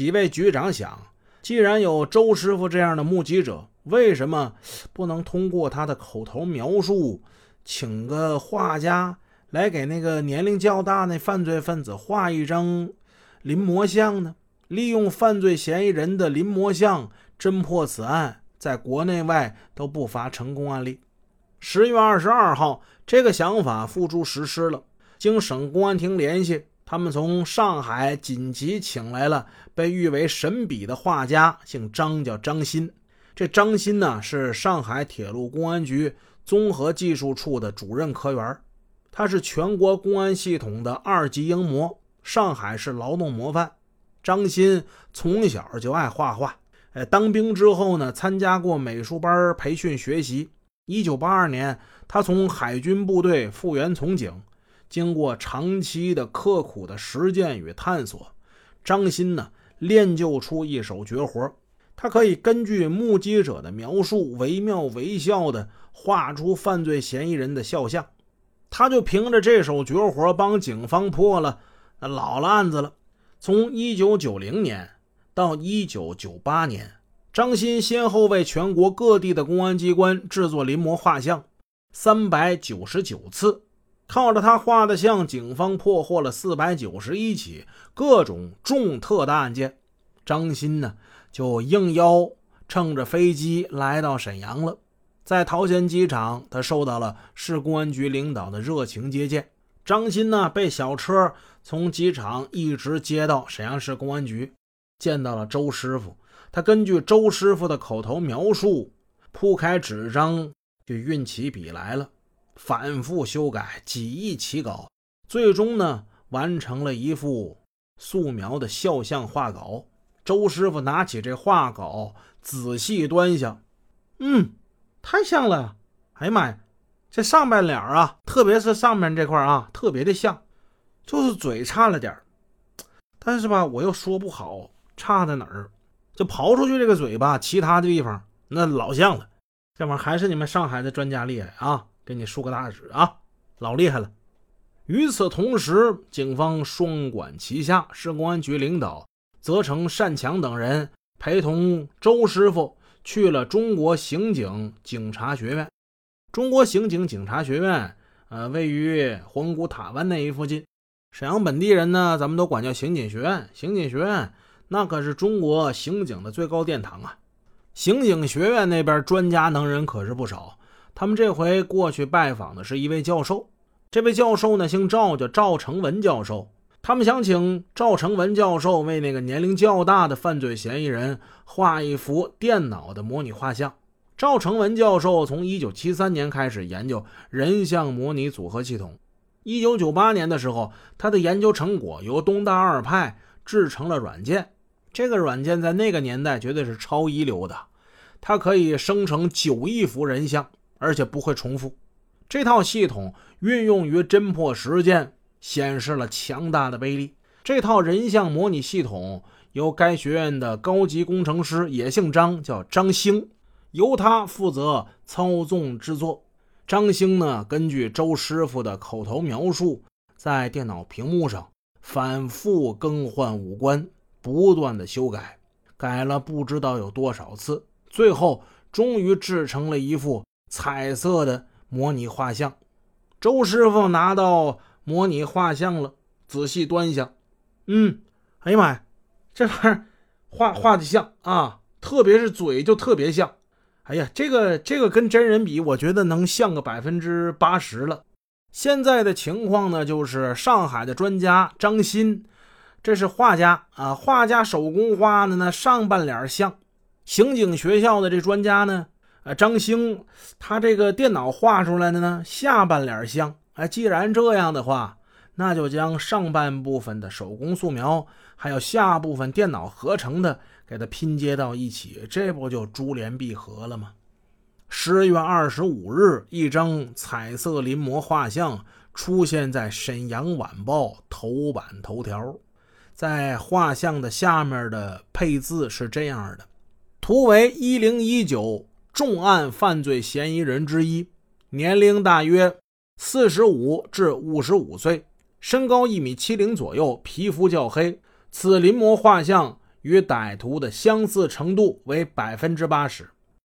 几位局长想，既然有周师傅这样的目击者，为什么不能通过他的口头描述，请个画家来给那个年龄较大的犯罪分子画一张临摹像呢？利用犯罪嫌疑人的临摹像侦破此案，在国内外都不乏成功案例。十月二十二号，这个想法付诸实施了。经省公安厅联系，他们从上海紧急请来了被誉为神笔的画家，姓张，叫张鑫。这张鑫呢，是上海铁路公安局综合技术处的主任科员，他是全国公安系统的二级英模，上海市劳动模范。张鑫从小就爱画画，哎，当兵之后呢，参加过美术班培训学习。一九八二年，他从海军部队复员从警，经过长期的刻苦的实践与探索，张鑫呢练就出一手绝活。他可以根据目击者的描述，惟妙惟肖地画出犯罪嫌疑人的肖像。他就凭着这手绝活，帮警方破了老了案子了。从一九九零年到一九九八年，张鑫先后为全国各地的公安机关制作临摹画像三百九十九次。靠着他画的像，警方破获了四百九十一起各种重特大案件。张鑫呢，就应邀乘着飞机来到沈阳了。在桃仙机场，他受到了市公安局领导的热情接见。张鑫呢，被小车从机场一直接到沈阳市公安局，见到了周师傅。他根据周师傅的口头描述，铺开纸张就运起笔来了，反复修改，几易其稿，最终呢，完成了一幅素描的肖像画稿。周师傅拿起这画稿，仔细端详，嗯，太像了！哎呀妈呀！这上半脸啊，特别是上面这块啊，特别的像，就是嘴差了点但是吧，我又说不好差在哪儿。就刨出去这个嘴巴，其他的地方那老像了。这玩意儿还是你们上海的专家厉害啊！给你竖个大指啊，老厉害了。与此同时，警方双管齐下，市公安局领导责成单强等人陪同周师傅去了中国刑警警察学院。中国刑警警察学院，呃，位于皇姑塔湾那一附近。沈阳本地人呢，咱们都管叫刑警学院。刑警学院那可是中国刑警的最高殿堂啊！刑警学院那边专家能人可是不少。他们这回过去拜访的是一位教授，这位教授呢姓赵，叫赵成文教授。他们想请赵成文教授为那个年龄较大的犯罪嫌疑人画一幅电脑的模拟画像。赵成文教授从1973年开始研究人像模拟组合系统。1998年的时候，他的研究成果由东大二派制成了软件。这个软件在那个年代绝对是超一流的，它可以生成九亿幅人像，而且不会重复。这套系统运用于侦破实践，显示了强大的威力。这套人像模拟系统由该学院的高级工程师也姓张，叫张兴。由他负责操纵制作。张兴呢，根据周师傅的口头描述，在电脑屏幕上反复更换五官，不断的修改，改了不知道有多少次，最后终于制成了一副彩色的模拟画像。周师傅拿到模拟画像了，仔细端详，嗯，哎呀妈呀，这玩意儿画画的像啊，特别是嘴就特别像。哎呀，这个这个跟真人比，我觉得能像个百分之八十了。现在的情况呢，就是上海的专家张鑫，这是画家啊，画家手工画的呢，上半脸像；刑警学校的这专家呢，啊，张兴，他这个电脑画出来的呢，下半脸像。哎，既然这样的话，那就将上半部分的手工素描，还有下部分电脑合成的。给它拼接到一起，这不就珠联璧合了吗？十月二十五日，一张彩色临摹画像出现在《沈阳晚报》头版头条。在画像的下面的配字是这样的：图为一零一九重案犯罪嫌疑人之一，年龄大约四十五至五十五岁，身高一米七零左右，皮肤较黑。此临摹画像。与歹徒的相似程度为百分之八十。